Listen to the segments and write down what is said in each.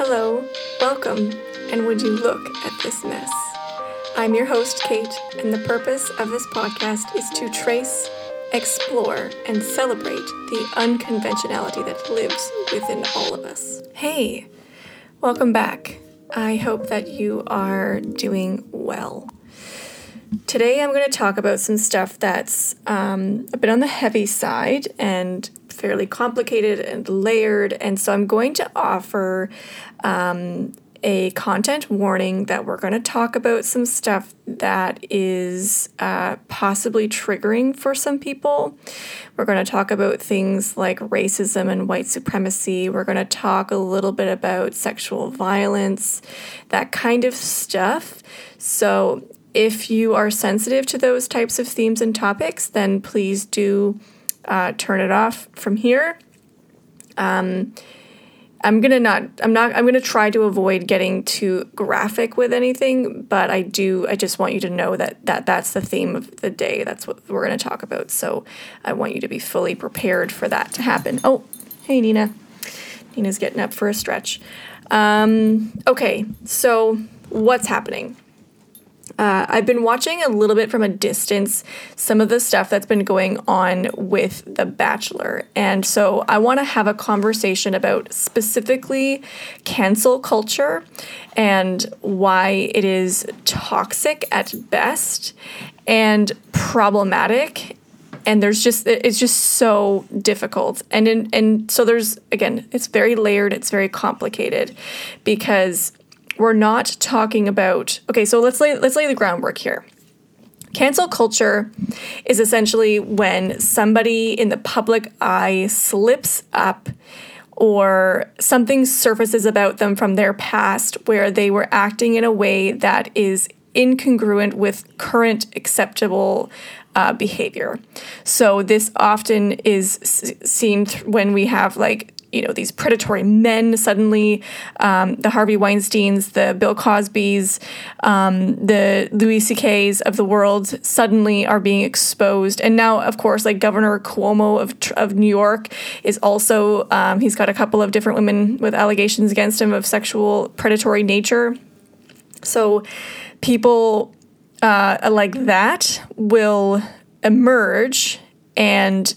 Hello, welcome, and would you look at this mess? I'm your host, Kate, and the purpose of this podcast is to trace, explore, and celebrate the unconventionality that lives within all of us. Hey, welcome back. I hope that you are doing well. Today, I'm going to talk about some stuff that's um, a bit on the heavy side and fairly complicated and layered. And so, I'm going to offer um, a content warning that we're going to talk about some stuff that is uh, possibly triggering for some people. We're going to talk about things like racism and white supremacy. We're going to talk a little bit about sexual violence, that kind of stuff. So, if you are sensitive to those types of themes and topics, then please do uh, turn it off from here. Um, I'm gonna not. I'm not. I'm gonna try to avoid getting too graphic with anything, but I do. I just want you to know that that that's the theme of the day. That's what we're gonna talk about. So I want you to be fully prepared for that to happen. Oh, hey Nina. Nina's getting up for a stretch. Um, okay, so what's happening? Uh, I've been watching a little bit from a distance some of the stuff that's been going on with The Bachelor. And so I want to have a conversation about specifically cancel culture and why it is toxic at best and problematic and there's just it's just so difficult and in, and so there's again it's very layered it's very complicated because we're not talking about okay so let's lay let's lay the groundwork here cancel culture is essentially when somebody in the public eye slips up or something surfaces about them from their past where they were acting in a way that is incongruent with current acceptable uh, behavior. So, this often is seen th- when we have like you know these predatory men suddenly um, the harvey weinsteins the bill cosbys um, the louis ck's of the world suddenly are being exposed. And now of course like governor cuomo of, of new york is also um, he's got a couple of different women with allegations against him of sexual predatory nature. So people uh, like that will emerge and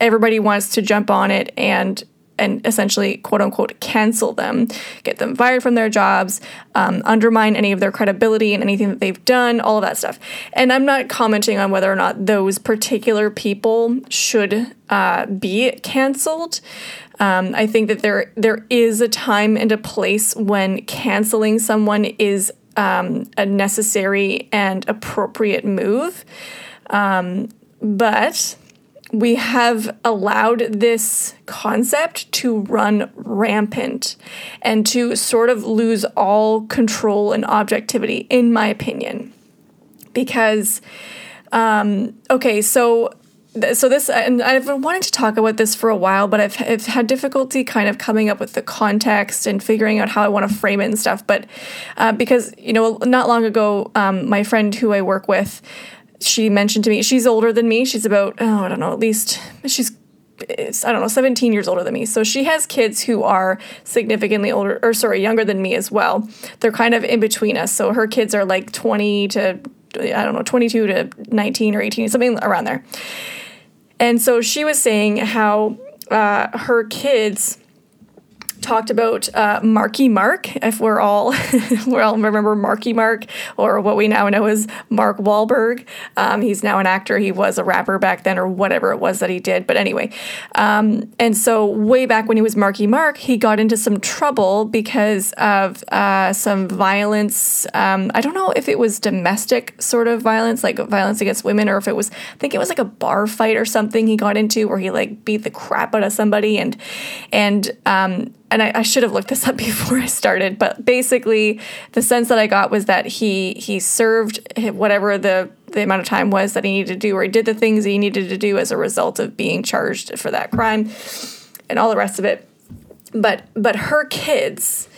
everybody wants to jump on it and and essentially quote unquote cancel them, get them fired from their jobs, um, undermine any of their credibility and anything that they've done, all of that stuff. And I'm not commenting on whether or not those particular people should uh, be canceled. Um, I think that there there is a time and a place when canceling someone is um, a necessary and appropriate move. Um, but we have allowed this concept to run rampant and to sort of lose all control and objectivity, in my opinion. Because, um, okay, so so this and I've been wanting to talk about this for a while, but I've, I've had difficulty kind of coming up with the context and figuring out how I want to frame it and stuff. But uh, because you know, not long ago, um, my friend who I work with she mentioned to me she's older than me. She's about oh I don't know at least she's I don't know 17 years older than me. So she has kids who are significantly older or sorry younger than me as well. They're kind of in between us. So her kids are like 20 to I don't know 22 to 19 or 18 something around there. And so she was saying how uh, her kids talked about uh, Marky Mark. If we're all we all remember Marky Mark, or what we now know as Mark Wahlberg. Um, he's now an actor. He was a rapper back then, or whatever it was that he did. But anyway, um, and so way back when he was Marky Mark, he got into some trouble because of uh, some violence. Um, I don't know if it was domestic sort of violence, like violence against women, or if it was. I think it was like a bar fight or something he got into where he like beat the crap out of somebody and and um and I, I, should have looked this up before I started, but basically the sense that I got was that he he served whatever the the amount of time was that he needed to do, or he did the things he needed to do as a result of being charged for that crime, and all the rest of it. But but her kids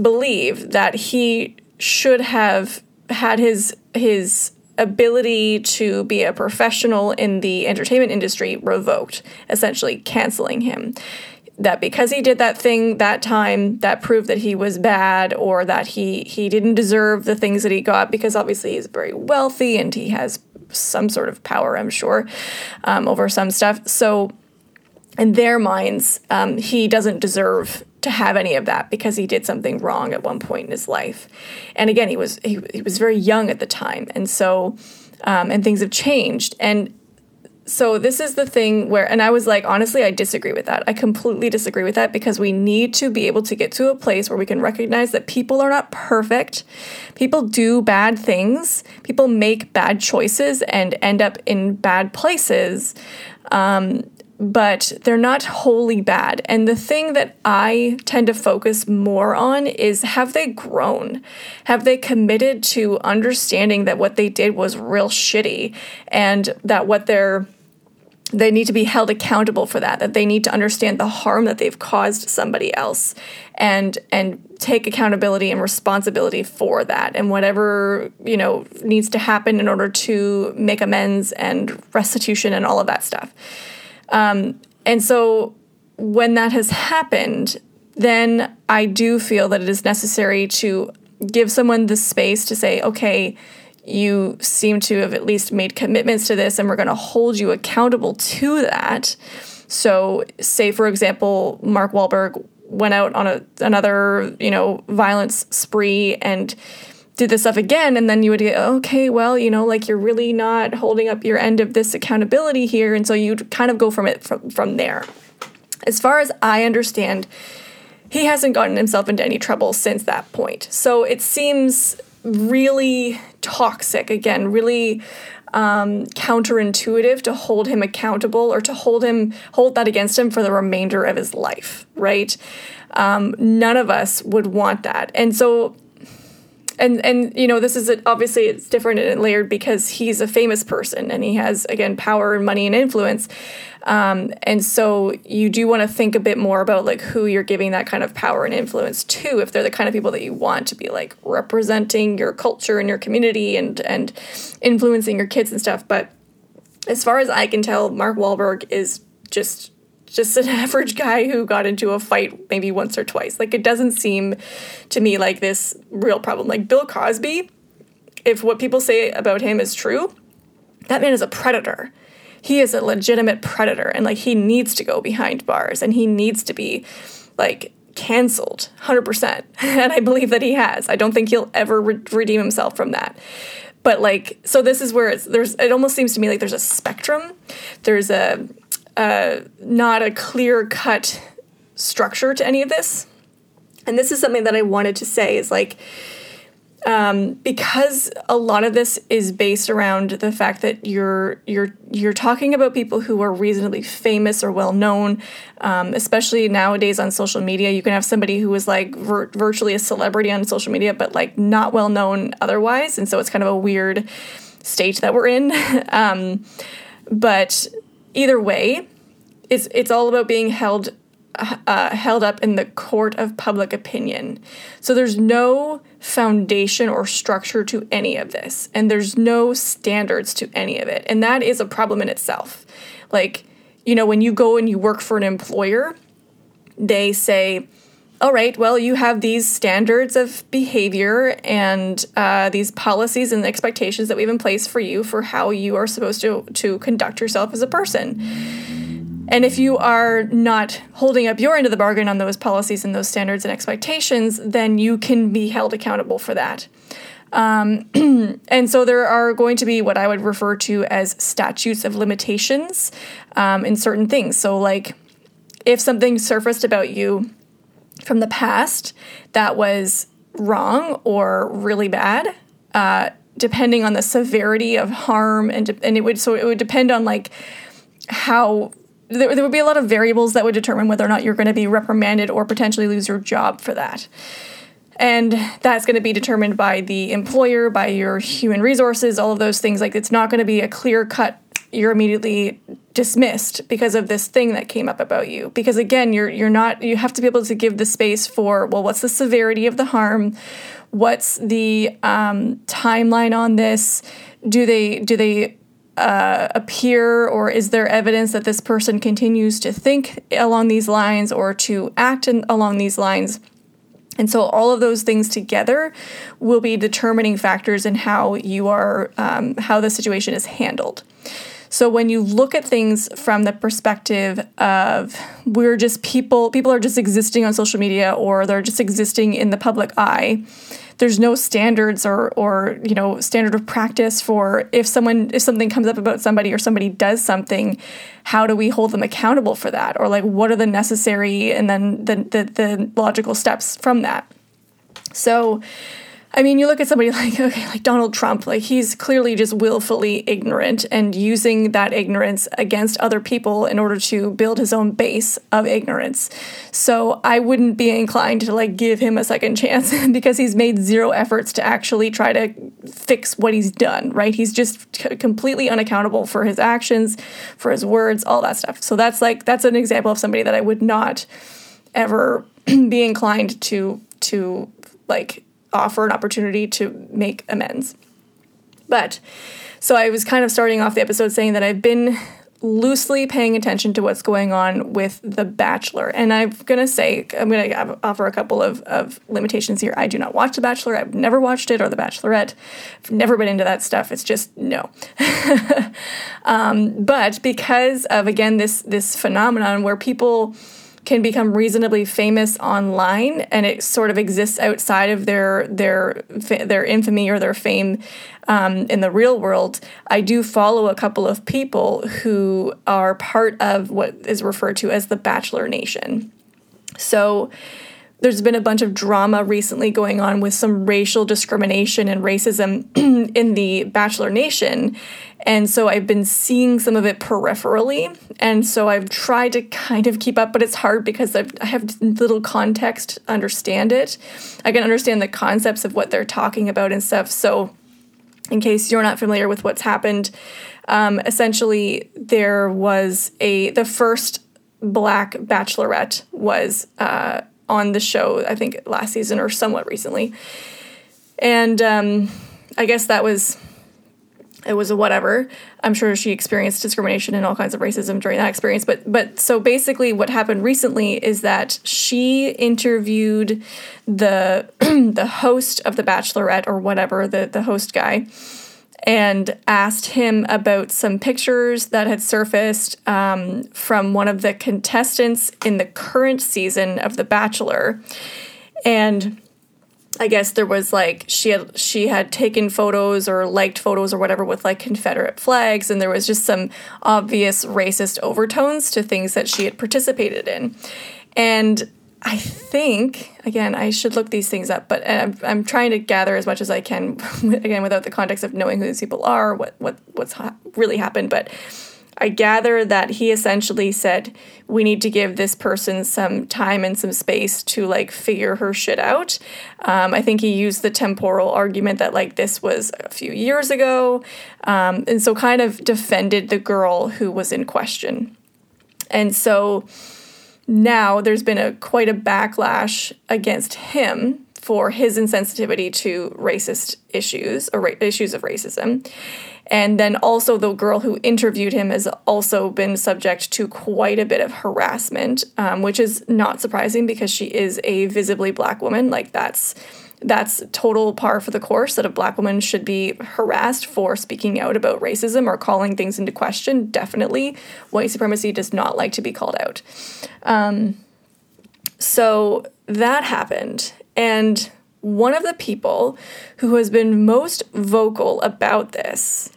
believe that he should have had his his ability to be a professional in the entertainment industry revoked, essentially canceling him that because he did that thing that time that proved that he was bad or that he he didn't deserve the things that he got because obviously he's very wealthy and he has some sort of power i'm sure um, over some stuff. So in their minds um, he doesn't deserve to have any of that because he did something wrong at one point in his life. And again he was he, he was very young at the time. And so um, and things have changed. And so this is the thing where and i was like honestly i disagree with that i completely disagree with that because we need to be able to get to a place where we can recognize that people are not perfect people do bad things people make bad choices and end up in bad places um, but they're not wholly bad. And the thing that I tend to focus more on is have they grown? Have they committed to understanding that what they did was real shitty and that what they're they need to be held accountable for that that they need to understand the harm that they've caused somebody else and and take accountability and responsibility for that and whatever you know needs to happen in order to make amends and restitution and all of that stuff. Um, and so when that has happened then i do feel that it is necessary to give someone the space to say okay you seem to have at least made commitments to this and we're going to hold you accountable to that. So, say for example, Mark Wahlberg went out on a, another, you know, violence spree and did this stuff again and then you would get okay well you know like you're really not holding up your end of this accountability here and so you'd kind of go from it from, from there as far as i understand he hasn't gotten himself into any trouble since that point so it seems really toxic again really um, counterintuitive to hold him accountable or to hold him hold that against him for the remainder of his life right? Um, none of us would want that. And so and and you know this is a, obviously it's different and layered because he's a famous person and he has again power and money and influence. Um, and so you do want to think a bit more about like who you're giving that kind of power and influence to if they're the kind of people that you want to be like representing your culture and your community and and influencing your kids and stuff. But as far as i can tell mark Wahlberg is just just an average guy who got into a fight maybe once or twice. Like it doesn't seem to me like this real problem. Like Bill Cosby, if what people say about him is true, that man is a predator. He is a legitimate predator and like he needs to go behind bars and he needs to be like canceled 100%. and I believe that he has. I don't think he'll ever re- redeem himself from that but like so this is where it's there's it almost seems to me like there's a spectrum there's a uh, not a clear cut structure to any of this. And this is something that I wanted to say is like, um, because a lot of this is based around the fact that you're you're you're talking about people who are reasonably famous or well known, um, especially nowadays on social media. You can have somebody who is like vir- virtually a celebrity on social media, but like not well known otherwise, and so it's kind of a weird state that we're in. um, but either way, it's it's all about being held uh, held up in the court of public opinion. So there's no foundation or structure to any of this, and there's no standards to any of it, and that is a problem in itself. Like, you know, when you go and you work for an employer, they say, all right, well, you have these standards of behavior and uh, these policies and expectations that we have in place for you for how you are supposed to, to conduct yourself as a person. And if you are not holding up your end of the bargain on those policies and those standards and expectations, then you can be held accountable for that. Um, and so there are going to be what I would refer to as statutes of limitations um, in certain things. So, like, if something surfaced about you from the past that was wrong or really bad, uh, depending on the severity of harm, and de- and it would so it would depend on like how there, there would be a lot of variables that would determine whether or not you're going to be reprimanded or potentially lose your job for that. And that's going to be determined by the employer, by your human resources, all of those things. Like it's not going to be a clear cut you're immediately dismissed because of this thing that came up about you because again you're you're not you have to be able to give the space for well what's the severity of the harm what's the um, timeline on this do they do they uh, appear, or is there evidence that this person continues to think along these lines or to act in, along these lines? And so, all of those things together will be determining factors in how you are, um, how the situation is handled. So when you look at things from the perspective of we're just people, people are just existing on social media or they're just existing in the public eye, there's no standards or or you know standard of practice for if someone if something comes up about somebody or somebody does something how do we hold them accountable for that? Or like what are the necessary and then the the, the logical steps from that? So I mean, you look at somebody like okay, like Donald Trump, like he's clearly just willfully ignorant and using that ignorance against other people in order to build his own base of ignorance. So I wouldn't be inclined to like give him a second chance because he's made zero efforts to actually try to fix what he's done, right? He's just c- completely unaccountable for his actions, for his words, all that stuff. So that's like that's an example of somebody that I would not ever be inclined to to like offer an opportunity to make amends. But so I was kind of starting off the episode saying that I've been loosely paying attention to what's going on with The Bachelor. And I'm going to say, I'm going to offer a couple of, of limitations here. I do not watch The Bachelor. I've never watched it or The Bachelorette. I've never been into that stuff. It's just no. um, but because of, again, this, this phenomenon where people can become reasonably famous online and it sort of exists outside of their their their infamy or their fame um, in the real world i do follow a couple of people who are part of what is referred to as the bachelor nation so there's been a bunch of drama recently going on with some racial discrimination and racism in the Bachelor Nation. And so I've been seeing some of it peripherally. And so I've tried to kind of keep up, but it's hard because I've, I have little context to understand it. I can understand the concepts of what they're talking about and stuff. So, in case you're not familiar with what's happened, um, essentially there was a the first black bachelorette was uh, on the show, I think last season or somewhat recently. And um, I guess that was it was a whatever. I'm sure she experienced discrimination and all kinds of racism during that experience. But but so basically, what happened recently is that she interviewed the the host of the Bachelorette or whatever the the host guy, and asked him about some pictures that had surfaced um, from one of the contestants in the current season of The Bachelor. And I guess there was like she had she had taken photos or liked photos or whatever with like Confederate flags, and there was just some obvious racist overtones to things that she had participated in. And I think again I should look these things up, but I'm, I'm trying to gather as much as I can again without the context of knowing who these people are, what what what's ha- really happened. But I gather that he essentially said we need to give this person some time and some space to like figure her shit out. Um, I think he used the temporal argument that like this was a few years ago, um, and so kind of defended the girl who was in question, and so now there's been a quite a backlash against him for his insensitivity to racist issues or ra- issues of racism. And then also the girl who interviewed him has also been subject to quite a bit of harassment, um, which is not surprising because she is a visibly black woman. Like that's that's total par for the course that a black woman should be harassed for speaking out about racism or calling things into question. Definitely, white supremacy does not like to be called out. Um, so that happened. And one of the people who has been most vocal about this,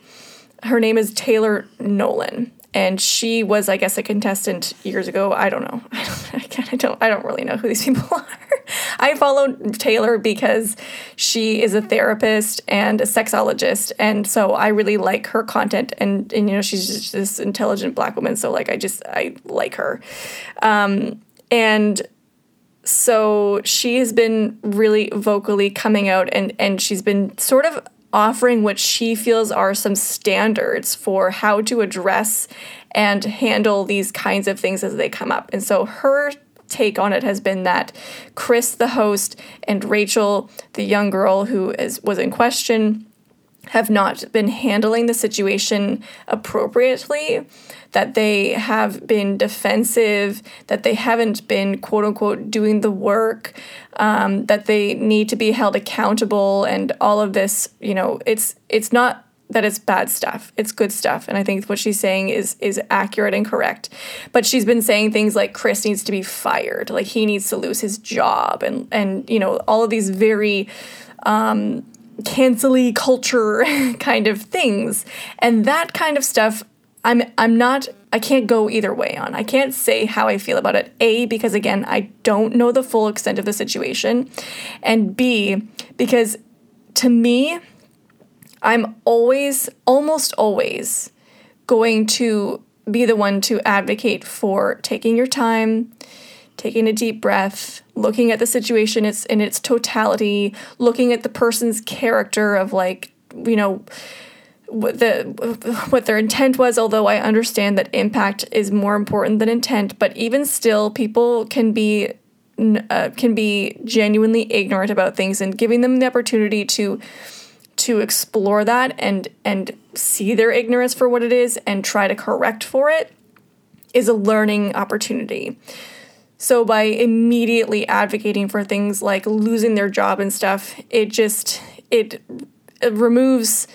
her name is Taylor Nolan and she was i guess a contestant years ago. I don't know. I don't i don't i don't really know who these people are. I follow taylor because she is a therapist and a sexologist and so i really like her content and and you know she's just this intelligent black woman so like i just i like her. Um, and so she has been really vocally coming out and and she's been sort of offering what she feels are some standards for how to address and handle these kinds of things as they come up. And so her take on it has been that Chris, the host, and Rachel, the young girl who is was in question, have not been handling the situation appropriately, that they have been defensive, that they haven't been quote unquote doing the work, um, that they need to be held accountable, and all of this. You know, it's it's not that it's bad stuff. It's good stuff. And I think what she's saying is is accurate and correct. But she's been saying things like Chris needs to be fired, like he needs to lose his job and and you know, all of these very um cancely culture kind of things. And that kind of stuff I'm I'm not I can't go either way on. I can't say how I feel about it. A because again, I don't know the full extent of the situation. And B because to me I'm always, almost always, going to be the one to advocate for taking your time, taking a deep breath, looking at the situation it's in its totality, looking at the person's character of like, you know, what the what their intent was although i understand that impact is more important than intent but even still people can be uh, can be genuinely ignorant about things and giving them the opportunity to to explore that and and see their ignorance for what it is and try to correct for it is a learning opportunity. So by immediately advocating for things like losing their job and stuff, it just it, it removes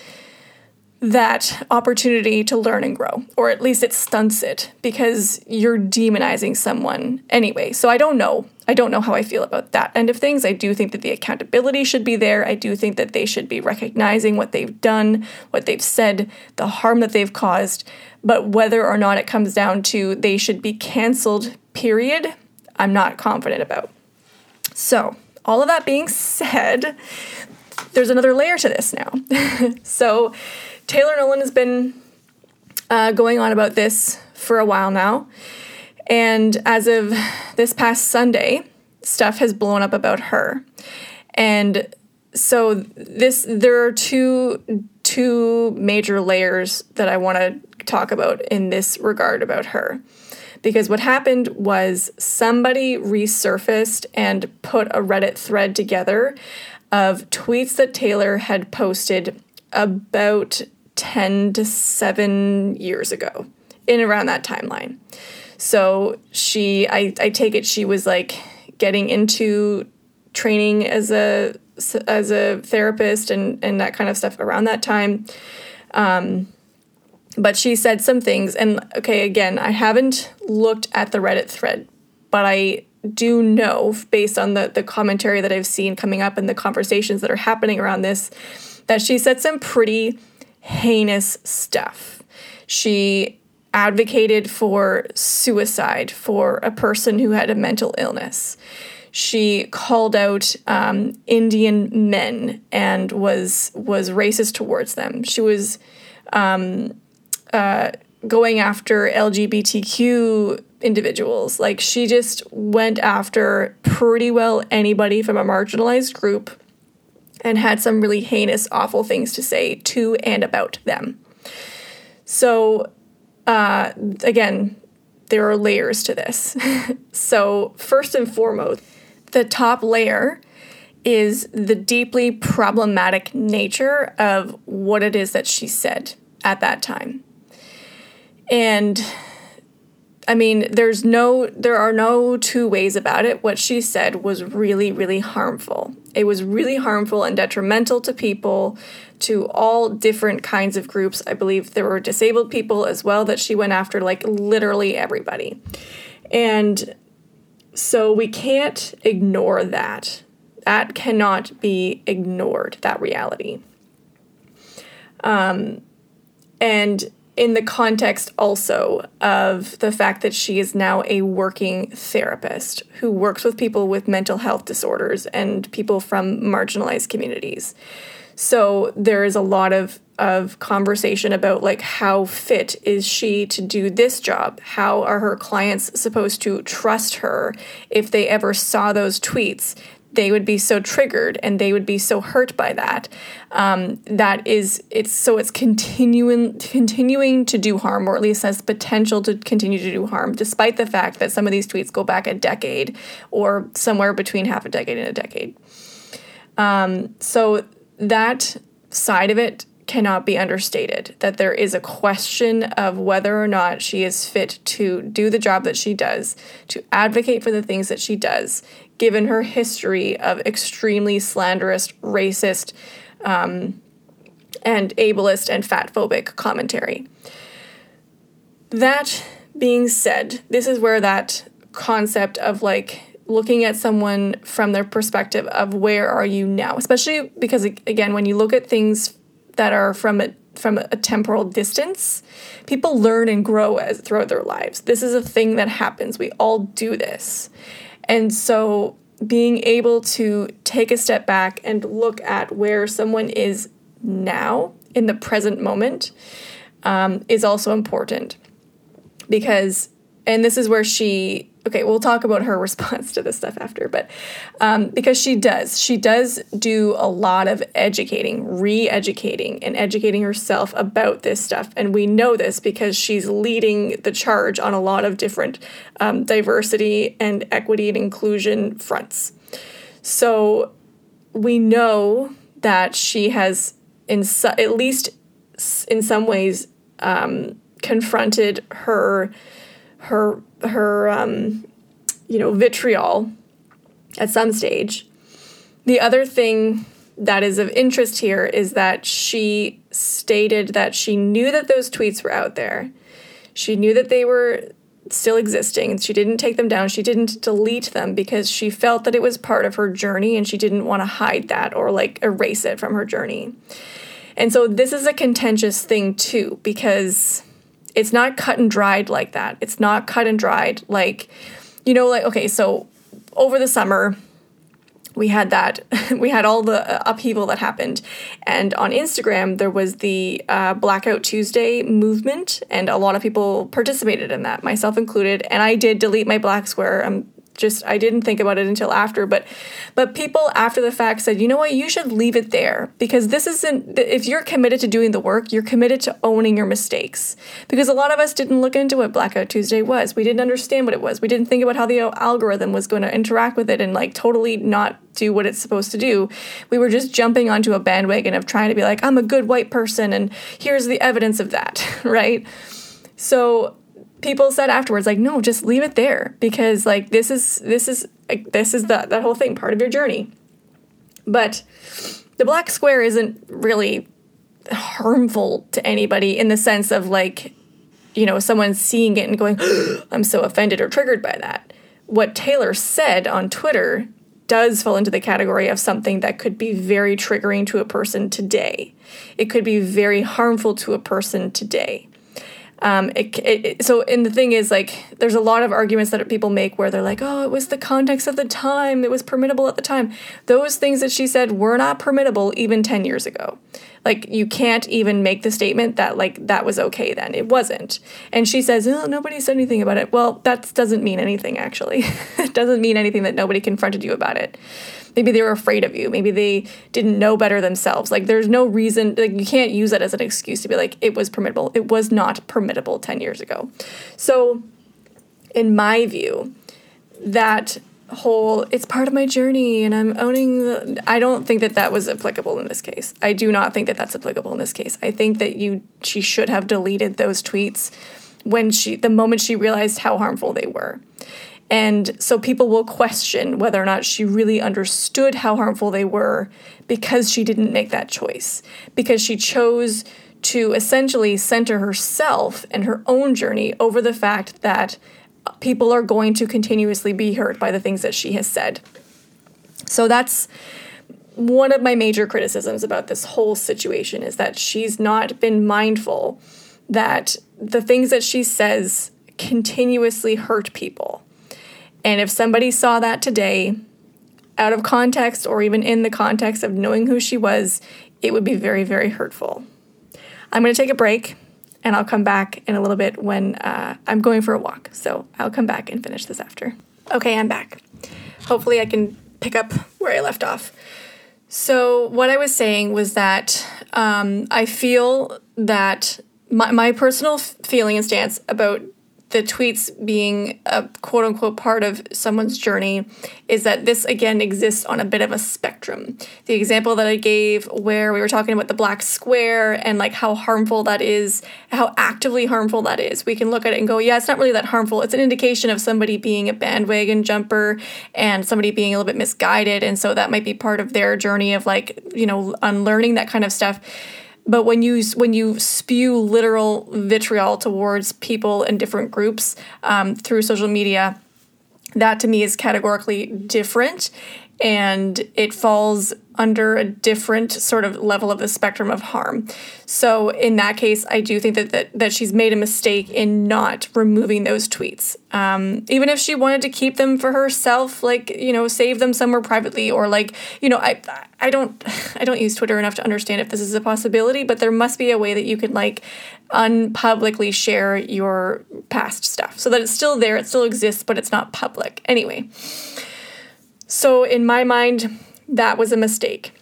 that opportunity to learn and grow, or at least it stunts it because you're demonizing someone anyway. So I don't know. I don't know how I feel about that end of things. I do think that the accountability should be there. I do think that they should be recognizing what they've done, what they've said, the harm that they've caused. But whether or not it comes down to they should be canceled, period, I'm not confident about. So, all of that being said, there's another layer to this now. so, Taylor Nolan has been uh, going on about this for a while now. And as of this past Sunday, stuff has blown up about her. And so this there are two two major layers that I want to talk about in this regard about her. Because what happened was somebody resurfaced and put a Reddit thread together of tweets that Taylor had posted about 10 to 7 years ago in around that timeline. So she I, I take it she was like getting into training as a as a therapist and and that kind of stuff around that time. Um, but she said some things and okay again I haven't looked at the Reddit thread, but I do know based on the the commentary that I've seen coming up and the conversations that are happening around this that she said some pretty heinous stuff. She advocated for suicide for a person who had a mental illness. She called out um, Indian men and was was racist towards them. She was um, uh, going after LGBTQ individuals. Like she just went after pretty well anybody from a marginalized group and had some really heinous, awful things to say to and about them. So, uh, again, there are layers to this. so, first and foremost, the top layer is the deeply problematic nature of what it is that she said at that time. And I mean, there's no, there are no two ways about it. What she said was really, really harmful. It was really harmful and detrimental to people, to all different kinds of groups. I believe there were disabled people as well that she went after, like literally everybody. And so we can't ignore that. That cannot be ignored, that reality. Um, and in the context also of the fact that she is now a working therapist who works with people with mental health disorders and people from marginalized communities. So there is a lot of of conversation about like how fit is she to do this job? How are her clients supposed to trust her if they ever saw those tweets? They would be so triggered and they would be so hurt by that. Um, that is, it's so it's continuing continuing to do harm, or at least has potential to continue to do harm, despite the fact that some of these tweets go back a decade or somewhere between half a decade and a decade. Um, so that side of it cannot be understated that there is a question of whether or not she is fit to do the job that she does, to advocate for the things that she does, given her history of extremely slanderous, racist, um, and ableist and fatphobic commentary. That being said, this is where that concept of like looking at someone from their perspective of where are you now, especially because again, when you look at things that are from a from a temporal distance, people learn and grow as throughout their lives. This is a thing that happens. We all do this. And so being able to take a step back and look at where someone is now in the present moment um, is also important. Because and this is where she okay we'll talk about her response to this stuff after but um, because she does she does do a lot of educating re-educating and educating herself about this stuff. And we know this because she's leading the charge on a lot of different um, diversity and equity and inclusion fronts. So we know that she has in at least in some ways um, confronted her her her um, you know vitriol at some stage. The other thing that is of interest here is that she stated that she knew that those tweets were out there. She knew that they were still existing. And she didn't take them down. She didn't delete them because she felt that it was part of her journey and she didn't want to hide that or like erase it from her journey. And so this is a contentious thing too because it's not cut and dried like that. It's not cut and dried like, you know, like, okay, so over the summer, we had that we had all the upheaval that happened. And on instagram there was the uh, blackout tuesday movement and a lot of people participated in that myself included. And i did delete my black square. I'm just I didn't think about it until after but but people after the fact said you know what? You should leave it there because this isn't if you're committed to doing the work you're committed to owning your mistakes. Because a lot of us didn't look into what blackout tuesday was. We didn't understand what it was. We didn't think about how the algorithm was going to interact with it and like totally not do what it's supposed to do. We were just jumping onto a bandwagon of trying to be like i'm a good white person and here's the evidence of that right? So people said afterwards like no just leave it there because like this is this is like, this is the that whole thing part of your journey. But the black square isn't really harmful to anybody in the sense of like you know someone seeing it and going i'm so offended or triggered by that. What taylor said on twitter does fall into the category of something that could be very triggering to a person today. It could be very harmful to a person today um, it, it, so, and the thing is, like, there's a lot of arguments that people make where they're like, oh, it was the context of the time, it was permittable at the time. Those things that she said were not permittable even 10 years ago. Like, you can't even make the statement that, like, that was okay then. It wasn't. And she says, oh, nobody said anything about it. Well, that doesn't mean anything, actually. it doesn't mean anything that nobody confronted you about it maybe they were afraid of you maybe they didn't know better themselves like there's no reason like you can't use that as an excuse to be like it was permittable it was not permittable 10 years ago so in my view that whole it's part of my journey and i'm owning the i don't think that that was applicable in this case. I do not think that that's applicable in this case. I think that you she should have deleted those tweets when she the moment she realized how harmful they were. And so people will question whether or not she really understood how harmful they were because she didn't make that choice, because she chose to essentially center herself and her own journey over the fact that people are going to continuously be hurt by the things that she has said. So that's one of my major criticisms about this whole situation is that she's not been mindful that the things that she says continuously hurt people and if somebody saw that today, out of context or even in the context of knowing who she was, it would be very, very hurtful. I'm going to take a break and I'll come back in a little bit when uh, I'm going for a walk. So I'll come back and finish this after. Okay, I'm back. Hopefully, I can pick up where I left off. So, what I was saying was that um, I feel that my, my personal feeling and stance about the tweets being a quote unquote part of someone's journey is that this again exists on a bit of a spectrum. The example that I gave where we were talking about the black square and like how harmful that is, how actively harmful that is, we can look at it and go, yeah, it's not really that harmful. It's an indication of somebody being a bandwagon jumper and somebody being a little bit misguided. And so that might be part of their journey of like, you know, unlearning that kind of stuff but when you when you spew literal vitriol towards people in different groups um, through social media that to me is categorically different and it falls under a different sort of level of the spectrum of harm. So in that case, I do think that that, that she's made a mistake in not removing those tweets. Um, even if she wanted to keep them for herself, like you know, save them somewhere privately, or like you know, I I don't I don't use Twitter enough to understand if this is a possibility, but there must be a way that you can like unpublicly share your past stuff so that it's still there, it still exists, but it's not public. Anyway. So in my mind, that was a mistake.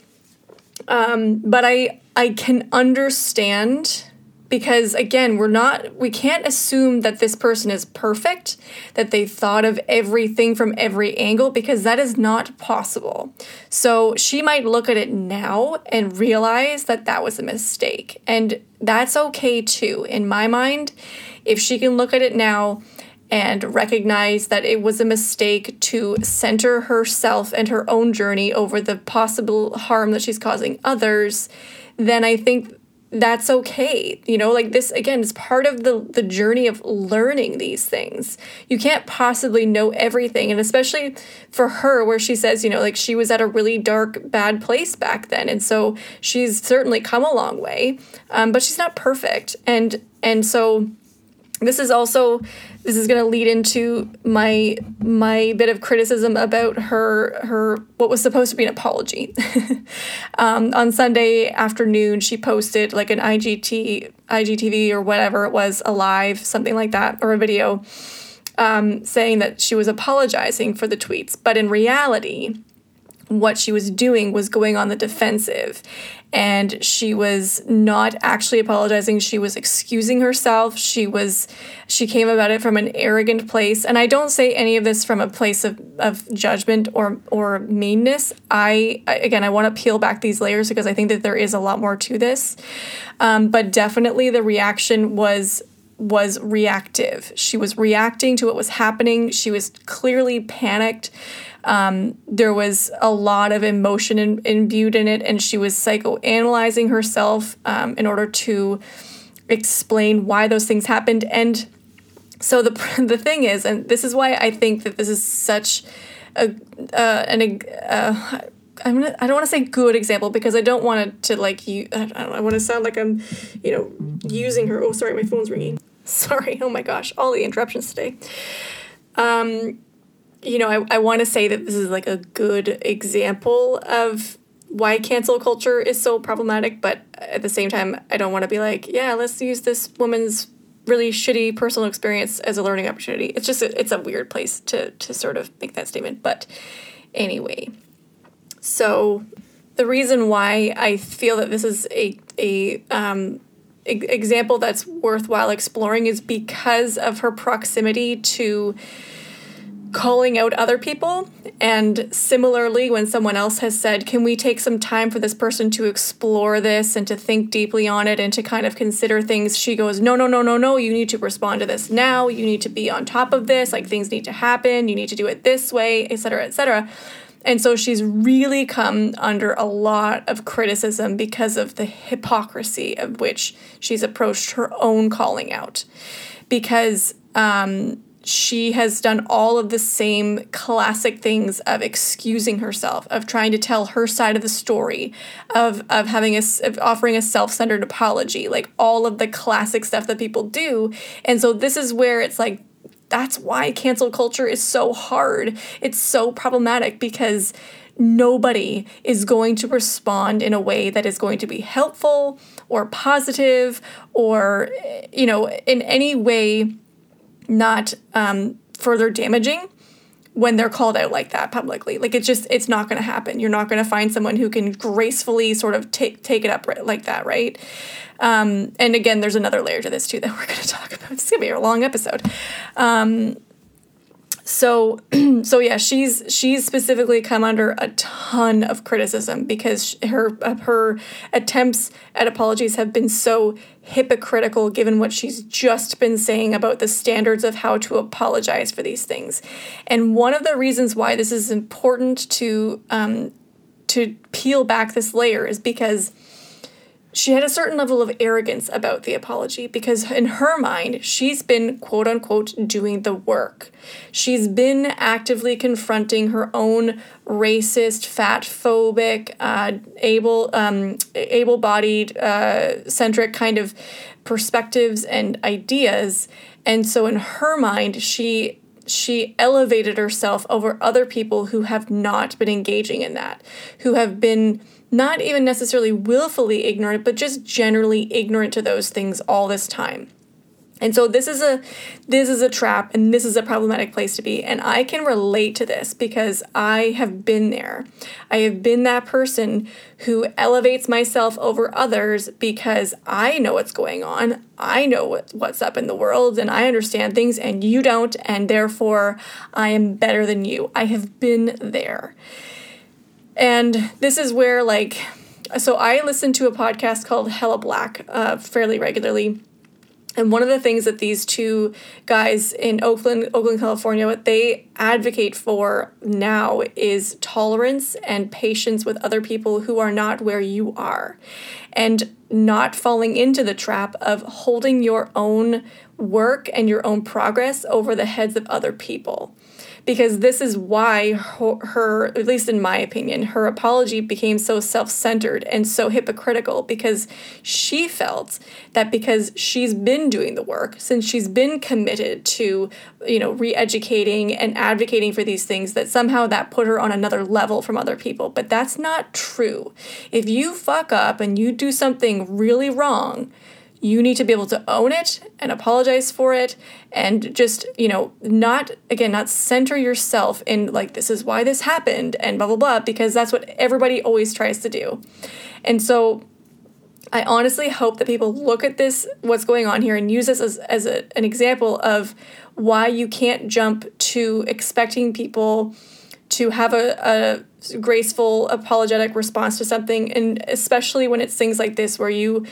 Um, but I I can understand because again we're not we can't assume that this person is perfect that they thought of everything from every angle because that is not possible. So she might look at it now and realize that that was a mistake. And that's okay too. In my mind if she can look at it now and recognize that it was a mistake to center herself and her own journey over the possible harm that she's causing others, then I think that's okay. You know, like this again is part of the the journey of learning these things. You can't possibly know everything and especially for her where she says, you know, like she was at a really dark bad place back then and so she's certainly come a long way. Um, but she's not perfect. And and so this is also this is going to lead into my my bit of criticism about her her what was supposed to be an apology. um, on Sunday afternoon, she posted like an IGT IGTV or whatever it was, a live something like that, or a video, um, saying that she was apologizing for the tweets. But in reality, what she was doing was going on the defensive and she was not actually apologizing. She was excusing herself. She was she came about it from an arrogant place. And i don't say any of this from a place of, of judgment or or meanness. I again i want to peel back these layers because i think that there is a lot more to this. Um, but definitely the reaction was was reactive. She was reacting to what was happening. She was clearly panicked um, there was a lot of emotion in, imbued in it, and she was psychoanalyzing herself um, in order to explain why those things happened. And so the the thing is, and this is why I think that this is such a uh, an uh, I'm gonna, I don't want to say good example because I don't want it to like you. I, don't I want to sound like I'm, you know, using her. Oh, sorry, my phone's ringing. Sorry. Oh my gosh, all the interruptions today. Um, you know, I, I want to say that this is like a good example of why cancel culture is so problematic, but at the same time, I don't want to be like, yeah, let's use this woman's really shitty personal experience as a learning opportunity. It's just a, it's a weird place to to sort of make that statement. But anyway, so the reason why I feel that this is a a um, example that's worthwhile exploring is because of her proximity to calling out other people. And similarly, when someone else has said, Can we take some time for this person to explore this and to think deeply on it and to kind of consider things? She goes, No, no, no, no, no. You need to respond to this now. You need to be on top of this. Like things need to happen. You need to do it this way, etc., etc. And so she's really come under a lot of criticism because of the hypocrisy of which she's approached her own calling out. Because um, she has done all of the same classic things of excusing herself, of trying to tell her side of the story, of of having a of offering a self-centered apology, like all of the classic stuff that people do. And so this is where it's like that's why cancel culture is so hard. It's so problematic because nobody is going to respond in a way that is going to be helpful or positive or you know in any way not um, further damaging when they're called out like that publicly. Like it's just it's not going to happen. You're not going to find someone who can gracefully sort of take take it up like that, right? Um, and again, there's another layer to this too that we're going to talk about. It's going to be a long episode. Um, so so yeah she's she's specifically come under a ton of criticism because her her attempts at apologies have been so hypocritical given what she's just been saying about the standards of how to apologize for these things. And one of the reasons why this is important to um, to peel back this layer is because she had a certain level of arrogance about the apology because in her mind she's been quote unquote doing the work. She's been actively confronting her own racist fat phobic uh, able um, able-bodied uh, centric kind of perspectives and ideas. And so in her mind she she elevated herself over other people who have not been engaging in that who have been not even necessarily willfully ignorant, but just generally ignorant to those things all this time. And so this is a this is a trap and this is a problematic place to be and I can relate to this because I have been there. I have been that person who elevates myself over others because I know what's going on. I know what, what's up in the world and I understand things and you don't and therefore I am better than you. I have been there. And this is where, like, so I listen to a podcast called Hella Black uh, fairly regularly. And one of the things that these two guys in Oakland, Oakland, California, what they advocate for now is tolerance and patience with other people who are not where you are. And not falling into the trap of holding your own work and your own progress over the heads of other people because this is why her, her, at least in my opinion, her apology became so self centered and so hypocritical because she felt that because she's been doing the work, since she's been committed to, you know, re educating and advocating for these things, that somehow that put her on another level from other people. But that's not true. If you fuck up and you do something really wrong, you need to be able to own it and apologize for it and just you know not again not center yourself in like this is why this happened and blah blah blah because that's what everybody always tries to do. And so i honestly hope that people look at this what's going on here and use this as, as a, an example of why you can't jump to expecting people to have a, a graceful apologetic response to something and especially when it's things like this where you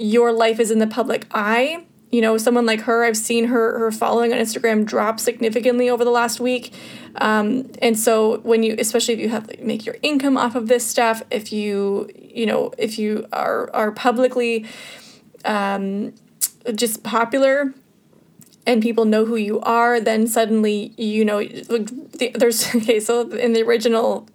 your life is in the public eye. You know, someone like her, I've seen her her following on Instagram drop significantly over the last week. Um, and so when you, especially if you have like, make your income off of this stuff, if you you know if you are are publicly um, just popular and people know who you are, then suddenly you know there's okay. So in the original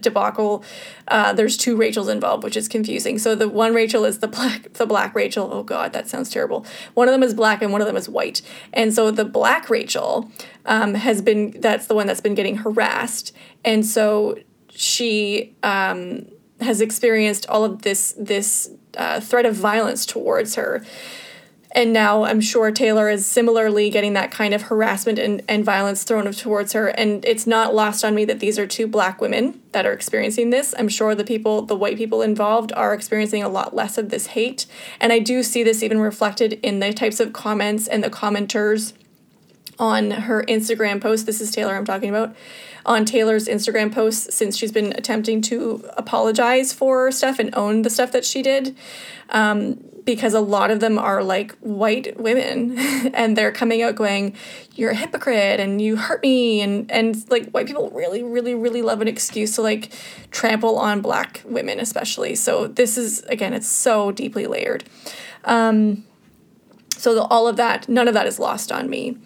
debacle, uh, there's two Rachels involved, which is confusing. So the one Rachel is the black, the black Rachel. Oh God, that sounds terrible. One of them is black and one of them is white. And so the black Rachel um, has been that's the one that's been getting harassed, and so she um, has experienced all of this this uh, threat of violence towards her. And now I'm sure Taylor is similarly getting that kind of harassment and, and violence thrown towards her. And it's not lost on me that these are two black women that are experiencing this. I'm sure the people, the white people involved, are experiencing a lot less of this hate. And I do see this even reflected in the types of comments and the commenters on her Instagram post. This is Taylor I'm talking about. On Taylor's Instagram posts, since she's been attempting to apologize for stuff and own the stuff that she did. Um, because a lot of them are like white women and they're coming out going you're a hypocrite and you hurt me and and like white people really really really love an excuse to like trample on black women especially so this is again it's so deeply layered um, so the, all of that none of that is lost on me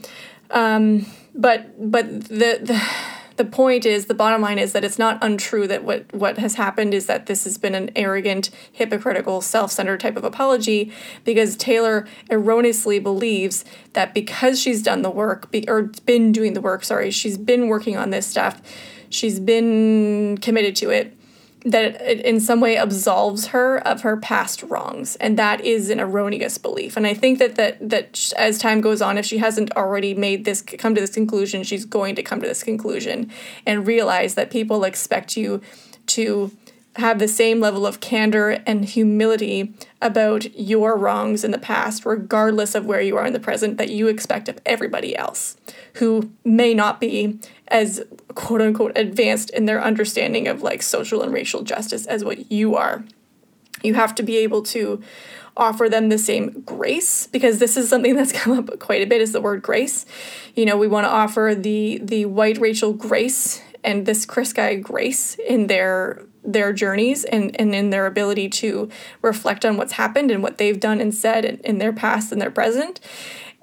um, but but the the the point is the bottom line is that it's not untrue that what what has happened is that this has been an arrogant hypocritical self-centered type of apology because taylor erroneously believes that because she's done the work be, or been doing the work sorry she's been working on this stuff she's been committed to it that it in some way absolves her of her past wrongs and that is an erroneous belief. And i think that that that as time goes on if she hasn't already made this come to this conclusion she's going to come to this conclusion and realize that people expect you to have the same level of candor and humility about your wrongs in the past, regardless of where you are in the present, that you expect of everybody else who may not be as quote unquote advanced in their understanding of like social and racial justice as what you are. You have to be able to offer them the same grace because this is something that's come up quite a bit is the word grace. You know, we want to offer the the white Rachel grace and this Chris guy grace in their their journeys and, and in their ability to reflect on what's happened and what they've done and said in, in their past and their present.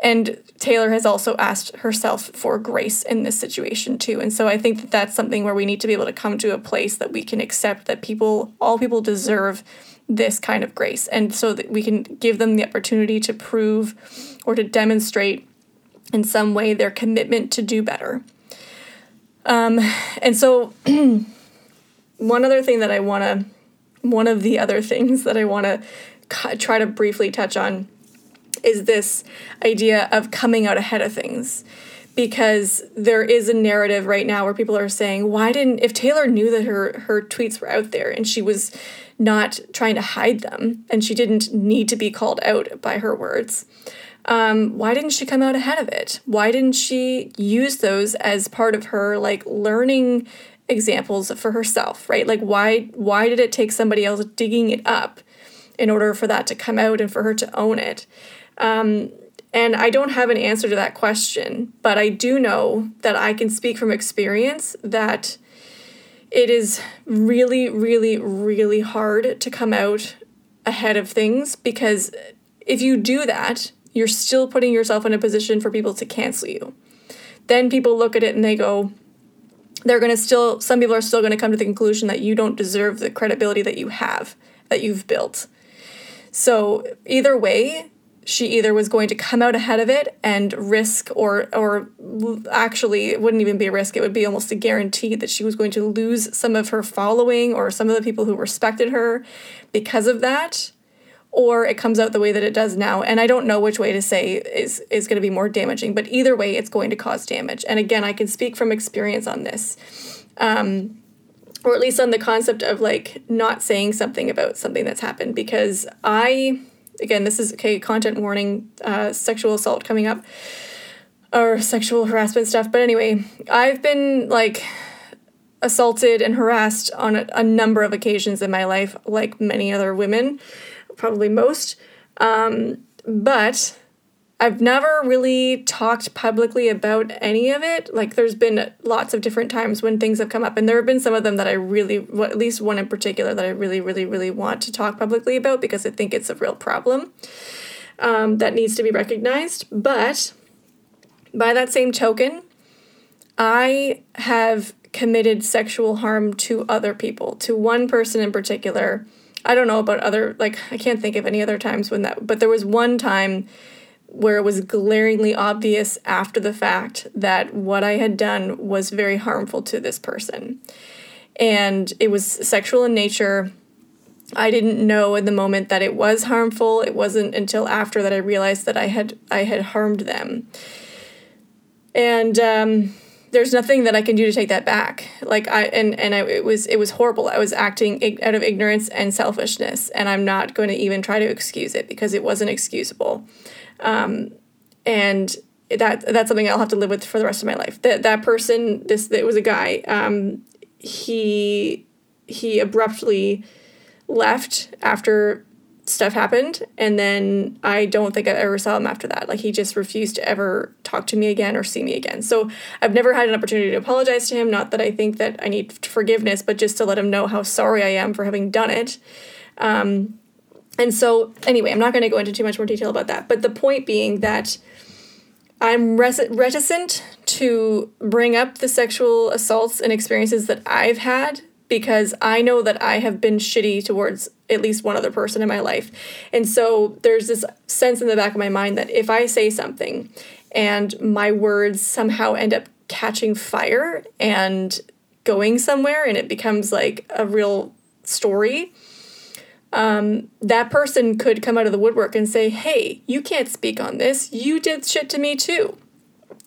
And Taylor has also asked herself for grace in this situation too. And so I think that that's something where we need to be able to come to a place that we can accept that people, all people deserve this kind of grace. And so that we can give them the opportunity to prove or to demonstrate in some way their commitment to do better. Um, and so one other thing that I want to, one of the other things that I want to try to briefly touch on is this idea of coming out ahead of things. Because there is a narrative right now where people are saying, why didn't, if Taylor knew that her, her tweets were out there and she was not trying to hide them and she didn't need to be called out by her words, um, why didn't she come out ahead of it? Why didn't she use those as part of her like learning examples for herself, right? Like why why did it take somebody else digging it up in order for that to come out and for her to own it? Um, and I don't have an answer to that question, but I do know that I can speak from experience that it is really, really, really hard to come out ahead of things because if you do that, you're still putting yourself in a position for people to cancel you. Then people look at it and they go, they're going to still some people are still going to come to the conclusion that you don't deserve the credibility that you have that you've built so either way she either was going to come out ahead of it and risk or or actually it wouldn't even be a risk it would be almost a guarantee that she was going to lose some of her following or some of the people who respected her because of that or it comes out the way that it does now. And I don't know which way to say is is going to be more damaging, but either way, it's going to cause damage. And again, I can speak from experience on this, um, or at least on the concept of like not saying something about something that's happened because I, again, this is okay. Content warning: uh, sexual assault coming up or sexual harassment stuff. But anyway, I've been like assaulted and harassed on a, a number of occasions in my life, like many other women probably most. Um, but I've never really talked publicly about any of it. Like, there's been lots of different times when things have come up, and there have been some of them that I really, well, at least one in particular, that I really, really, really want to talk publicly about because I think it's a real problem um, that needs to be recognized. But by that same token, I have committed sexual harm to other people, to one person in particular I don't know about other like I can't think of any other times when that but there was one time where it was glaringly obvious after the fact that what I had done was very harmful to this person. And it was sexual in nature. I didn't know in the moment that it was harmful. It wasn't until after that I realized that I had I had harmed them. And um there's nothing that I can do to take that back. Like I and and I, it was it was horrible. I was acting ig- out of ignorance and selfishness, and I'm not going to even try to excuse it because it wasn't excusable. Um, and that that's something I'll have to live with for the rest of my life. That that person, this it was a guy. Um, he he abruptly left after stuff happened and then i don't think i ever saw him after that like he just refused to ever talk to me again or see me again so i've never had an opportunity to apologize to him not that i think that i need forgiveness but just to let him know how sorry i am for having done it um, and so anyway i'm not going to go into too much more detail about that but the point being that i'm reticent to bring up the sexual assaults and experiences that i've had because I know that I have been shitty towards at least one other person in my life. And so there's this sense in the back of my mind that if I say something and my words somehow end up catching fire and going somewhere and it becomes like a real story, um, that person could come out of the woodwork and say, Hey, you can't speak on this. You did shit to me too.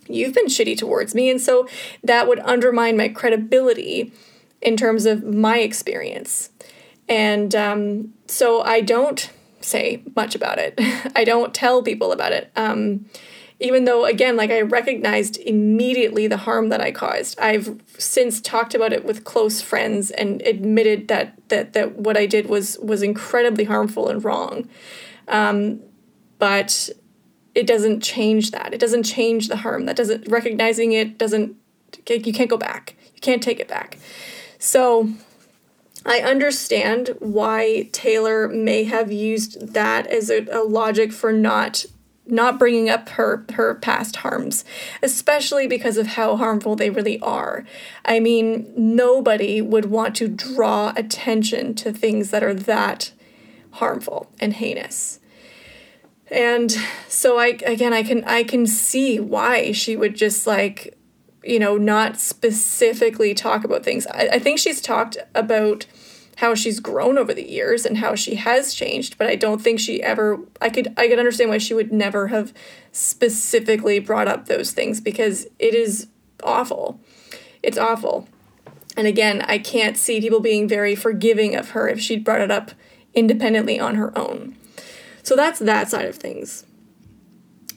You've been shitty towards me. And so that would undermine my credibility in terms of my experience. And um, so I don't say much about it. I don't tell people about it. Um, even though, again, like I recognized immediately the harm that I caused. I've since talked about it with close friends and admitted that that that what I did was was incredibly harmful and wrong. Um, but it doesn't change that. It doesn't change the harm. That doesn't recognizing it doesn't. You can't go back. You can't take it back. So I understand why Taylor may have used that as a, a, logic for not not bringing up her her past harms, especially because of how harmful they really are. I mean, nobody would want to draw attention to things that are that harmful and heinous. And so I again I can I can see why she would just like you know not specifically talk about things. I, I think she's talked about how she's grown over the years and how she has changed but i don't think she ever i could i could understand why she would never have specifically brought up those things because it is awful. It's awful. And again i can't see people being very forgiving of her if she'd brought it up independently on her own. So that's that side of things.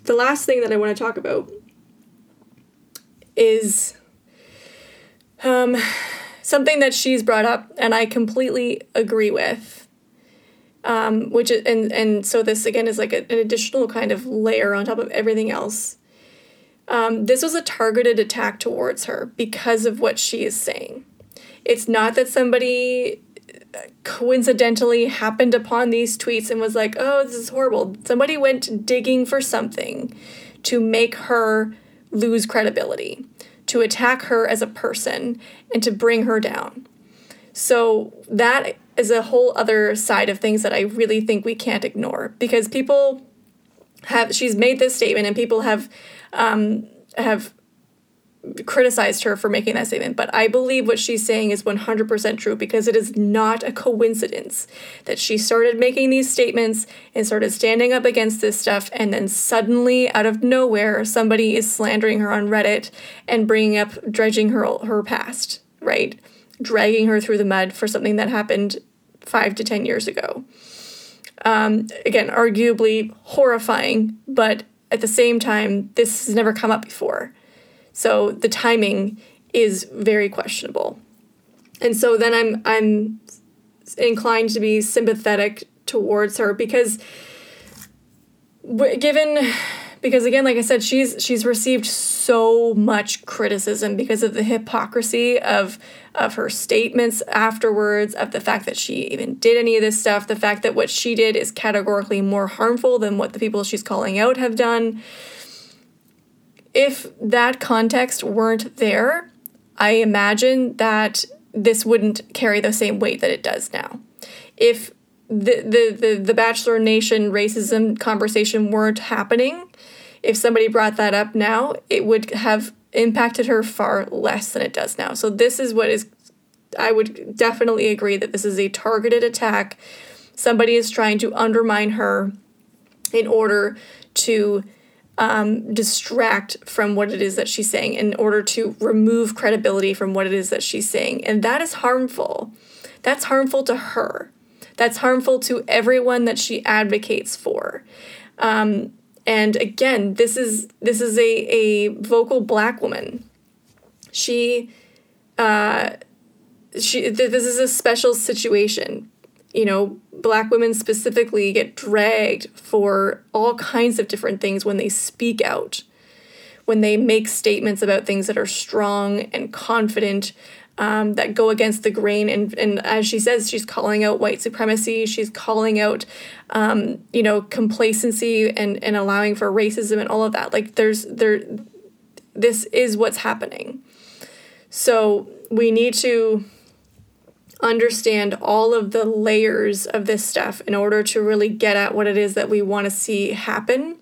The last thing that i want to talk about is um something that she's brought up and I completely agree with. Um, which is, and and so this again is like a, an additional kind of layer on top of everything else. Um, this was a targeted attack towards her because of what she is saying. It's not that somebody coincidentally happened upon these tweets and was like, "Oh, this is horrible." Somebody went digging for something to make her lose credibility to attack her as a person and to bring her down. So that is a whole other side of things that I really think we can't ignore because people have she's made this statement and people have um, have criticized her for making that statement, but I believe what she's saying is 100% true because it is not a coincidence that she started making these statements and started standing up against this stuff, and then suddenly, out of nowhere, somebody is slandering her on Reddit and bringing up, dredging her, her past, right? Dragging her through the mud for something that happened five to 10 years ago. Um, again, arguably horrifying, but at the same time, this has never come up before. So the timing is very questionable. And so then I'm I'm inclined to be sympathetic towards her because given because again like I said she's she's received so much criticism because of the hypocrisy of of her statements afterwards of the fact that she even did any of this stuff the fact that what she did is categorically more harmful than what the people she's calling out have done if that context weren't there, I imagine that this wouldn't carry the same weight that it does now. If the, the, the, the Bachelor Nation racism conversation weren't happening, if somebody brought that up now, it would have impacted her far less than it does now. So, this is what is, I would definitely agree that this is a targeted attack. Somebody is trying to undermine her in order to um, distract from what it is that she's saying in order to remove credibility from what it is that she's saying. And that is harmful. That's harmful to her. That's harmful to everyone that she advocates for. Um, and again, this is this is a, a vocal black woman. She uh, she th- this is a special situation you know, black women specifically get dragged for all kinds of different things when they speak out, when they make statements about things that are strong and confident, um, that go against the grain. And, and as she says, she's calling out white supremacy, she's calling out, um, you know, complacency and, and allowing for racism and all of that. Like, there's, there, this is what's happening. So we need to understand all of the layers of this stuff in order to really get at what it is that we want to see happen,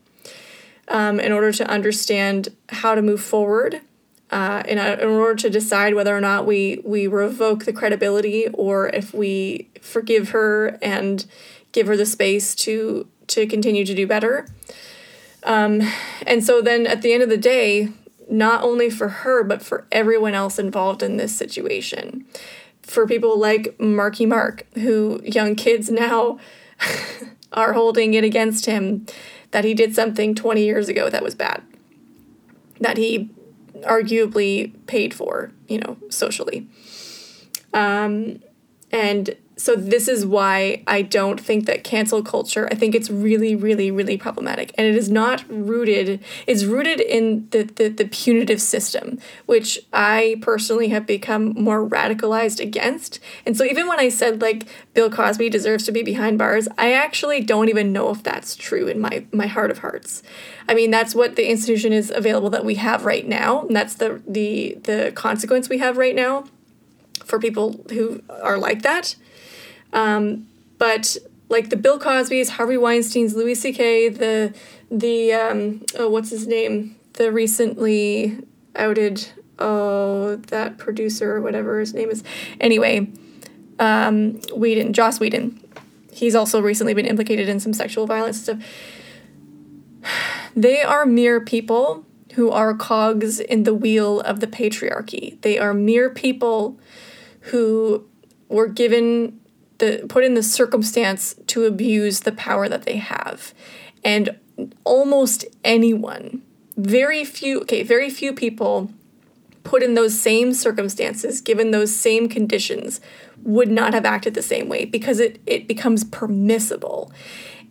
um, in order to understand how to move forward. uh, in, a, in order to decide whether or not we we revoke the credibility or if we forgive her and give her the space to to continue to do better. Um, and so then at the end of the day, not only for her but for everyone else involved in this situation, for people like Marky Mark, who young kids now are holding it against him that he did something 20 years ago that was bad, that he arguably paid for, you know, socially. Um, and so this is why I don't think that cancel culture, I think it's really, really, really problematic. And it is not rooted, it's rooted in the, the, the punitive system, which I personally have become more radicalized against. And so even when I said like Bill Cosby deserves to be behind bars, I actually don't even know if that's true in my, my heart of hearts. I mean, that's what the institution is available that we have right now. And that's the the the consequence we have right now for people who are like that. Um, but like the Bill Cosby's, Harvey Weinstein's, Louis C.K., the the um, oh, what's his name? The recently outed oh that producer or whatever his name is. Anyway, um, Whedon, Joss Whedon. He's also recently been implicated in some sexual violence stuff. They are mere people who are cogs in the wheel of the patriarchy. They are mere people who were given the put in the circumstance to abuse the power that they have. And almost anyone, very few, okay, very few people put in those same circumstances, given those same conditions, would not have acted the same way because it, it becomes permissible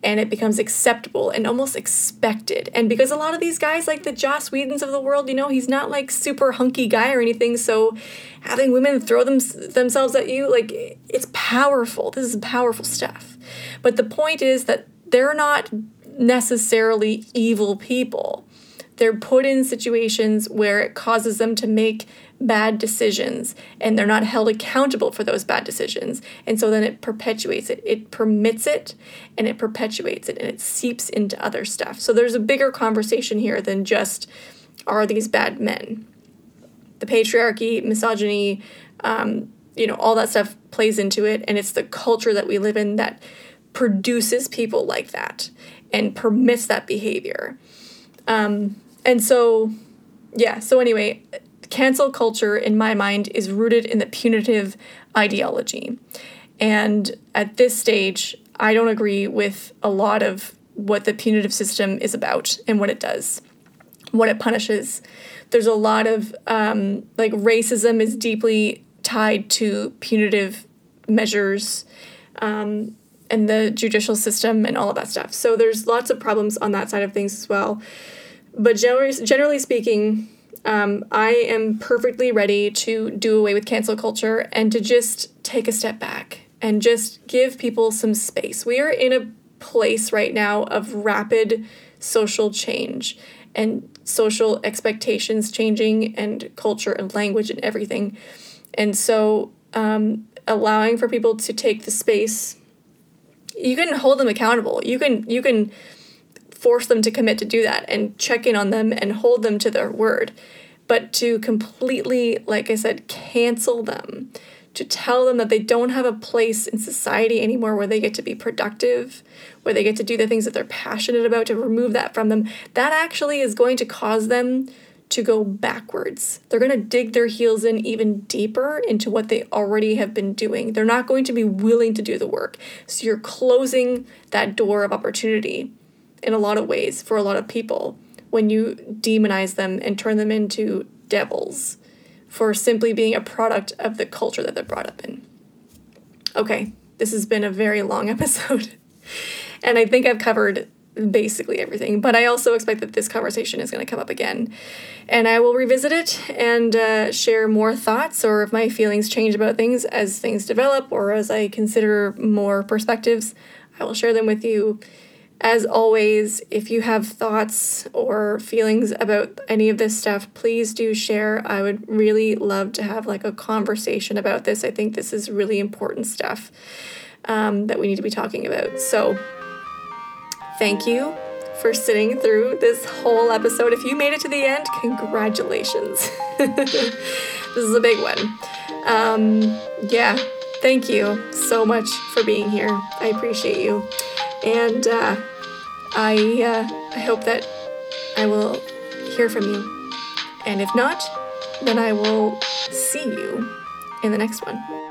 and it becomes acceptable and almost expected. And because a lot of these guys, like the Joss Whedons of the world, you know, he's not like super hunky guy or anything. So having women throw them, themselves at you, like it's powerful. This is powerful stuff. But the point is that they're not necessarily evil people. They're put in situations where it causes them to make bad decisions and they're not held accountable for those bad decisions. And so then it perpetuates it. It permits it and it perpetuates it and it seeps into other stuff. So there's a bigger conversation here than just are these bad men? The patriarchy, misogyny, um, you know, all that stuff plays into it. And it's the culture that we live in that produces people like that and permits that behavior. Um, and so, yeah, so anyway, cancel culture, in my mind, is rooted in the punitive ideology. And at this stage, I don't agree with a lot of what the punitive system is about and what it does, what it punishes. There's a lot of, um, like, racism is deeply tied to punitive measures um, and the judicial system and all of that stuff. So there's lots of problems on that side of things as well. But generally, generally speaking, um, I am perfectly ready to do away with cancel culture and to just take a step back and just give people some space. We are in a place right now of rapid social change and social expectations changing and culture and language and everything. And so, um, allowing for people to take the space, you can hold them accountable. You can you can force them to commit to do that and check in on them and hold them to their word. But to completely, like I said, cancel them, to tell them that they don't have a place in society anymore where they get to be productive, where they get to do the things that they're passionate about, to remove that from them, that actually is going to cause them to go backwards. They're going to dig their heels in even deeper into what they already have been doing. They're not going to be willing to do the work. So you're closing that door of opportunity in a lot of ways for a lot of people when you demonize them and turn them into devils for simply being a product of the culture that they're brought up in. Okay, this has been a very long episode, and I think I've covered basically everything, but I also expect that this conversation is going to come up again. And I will revisit it and uh, share more thoughts or if my feelings change about things as things develop or as I consider more perspectives. I will share them with you as always, if you have thoughts or feelings about any of this stuff, please do share. I would really love to have like a conversation about this. I think this is really important stuff um, that we need to be talking about. So, thank you for sitting through this whole episode. If you made it to the end, congratulations. this is a big one. Um, yeah, thank you so much for being here. I appreciate you. And uh, I, uh, I hope that I will hear from you. And if not, then I will see you in the next one.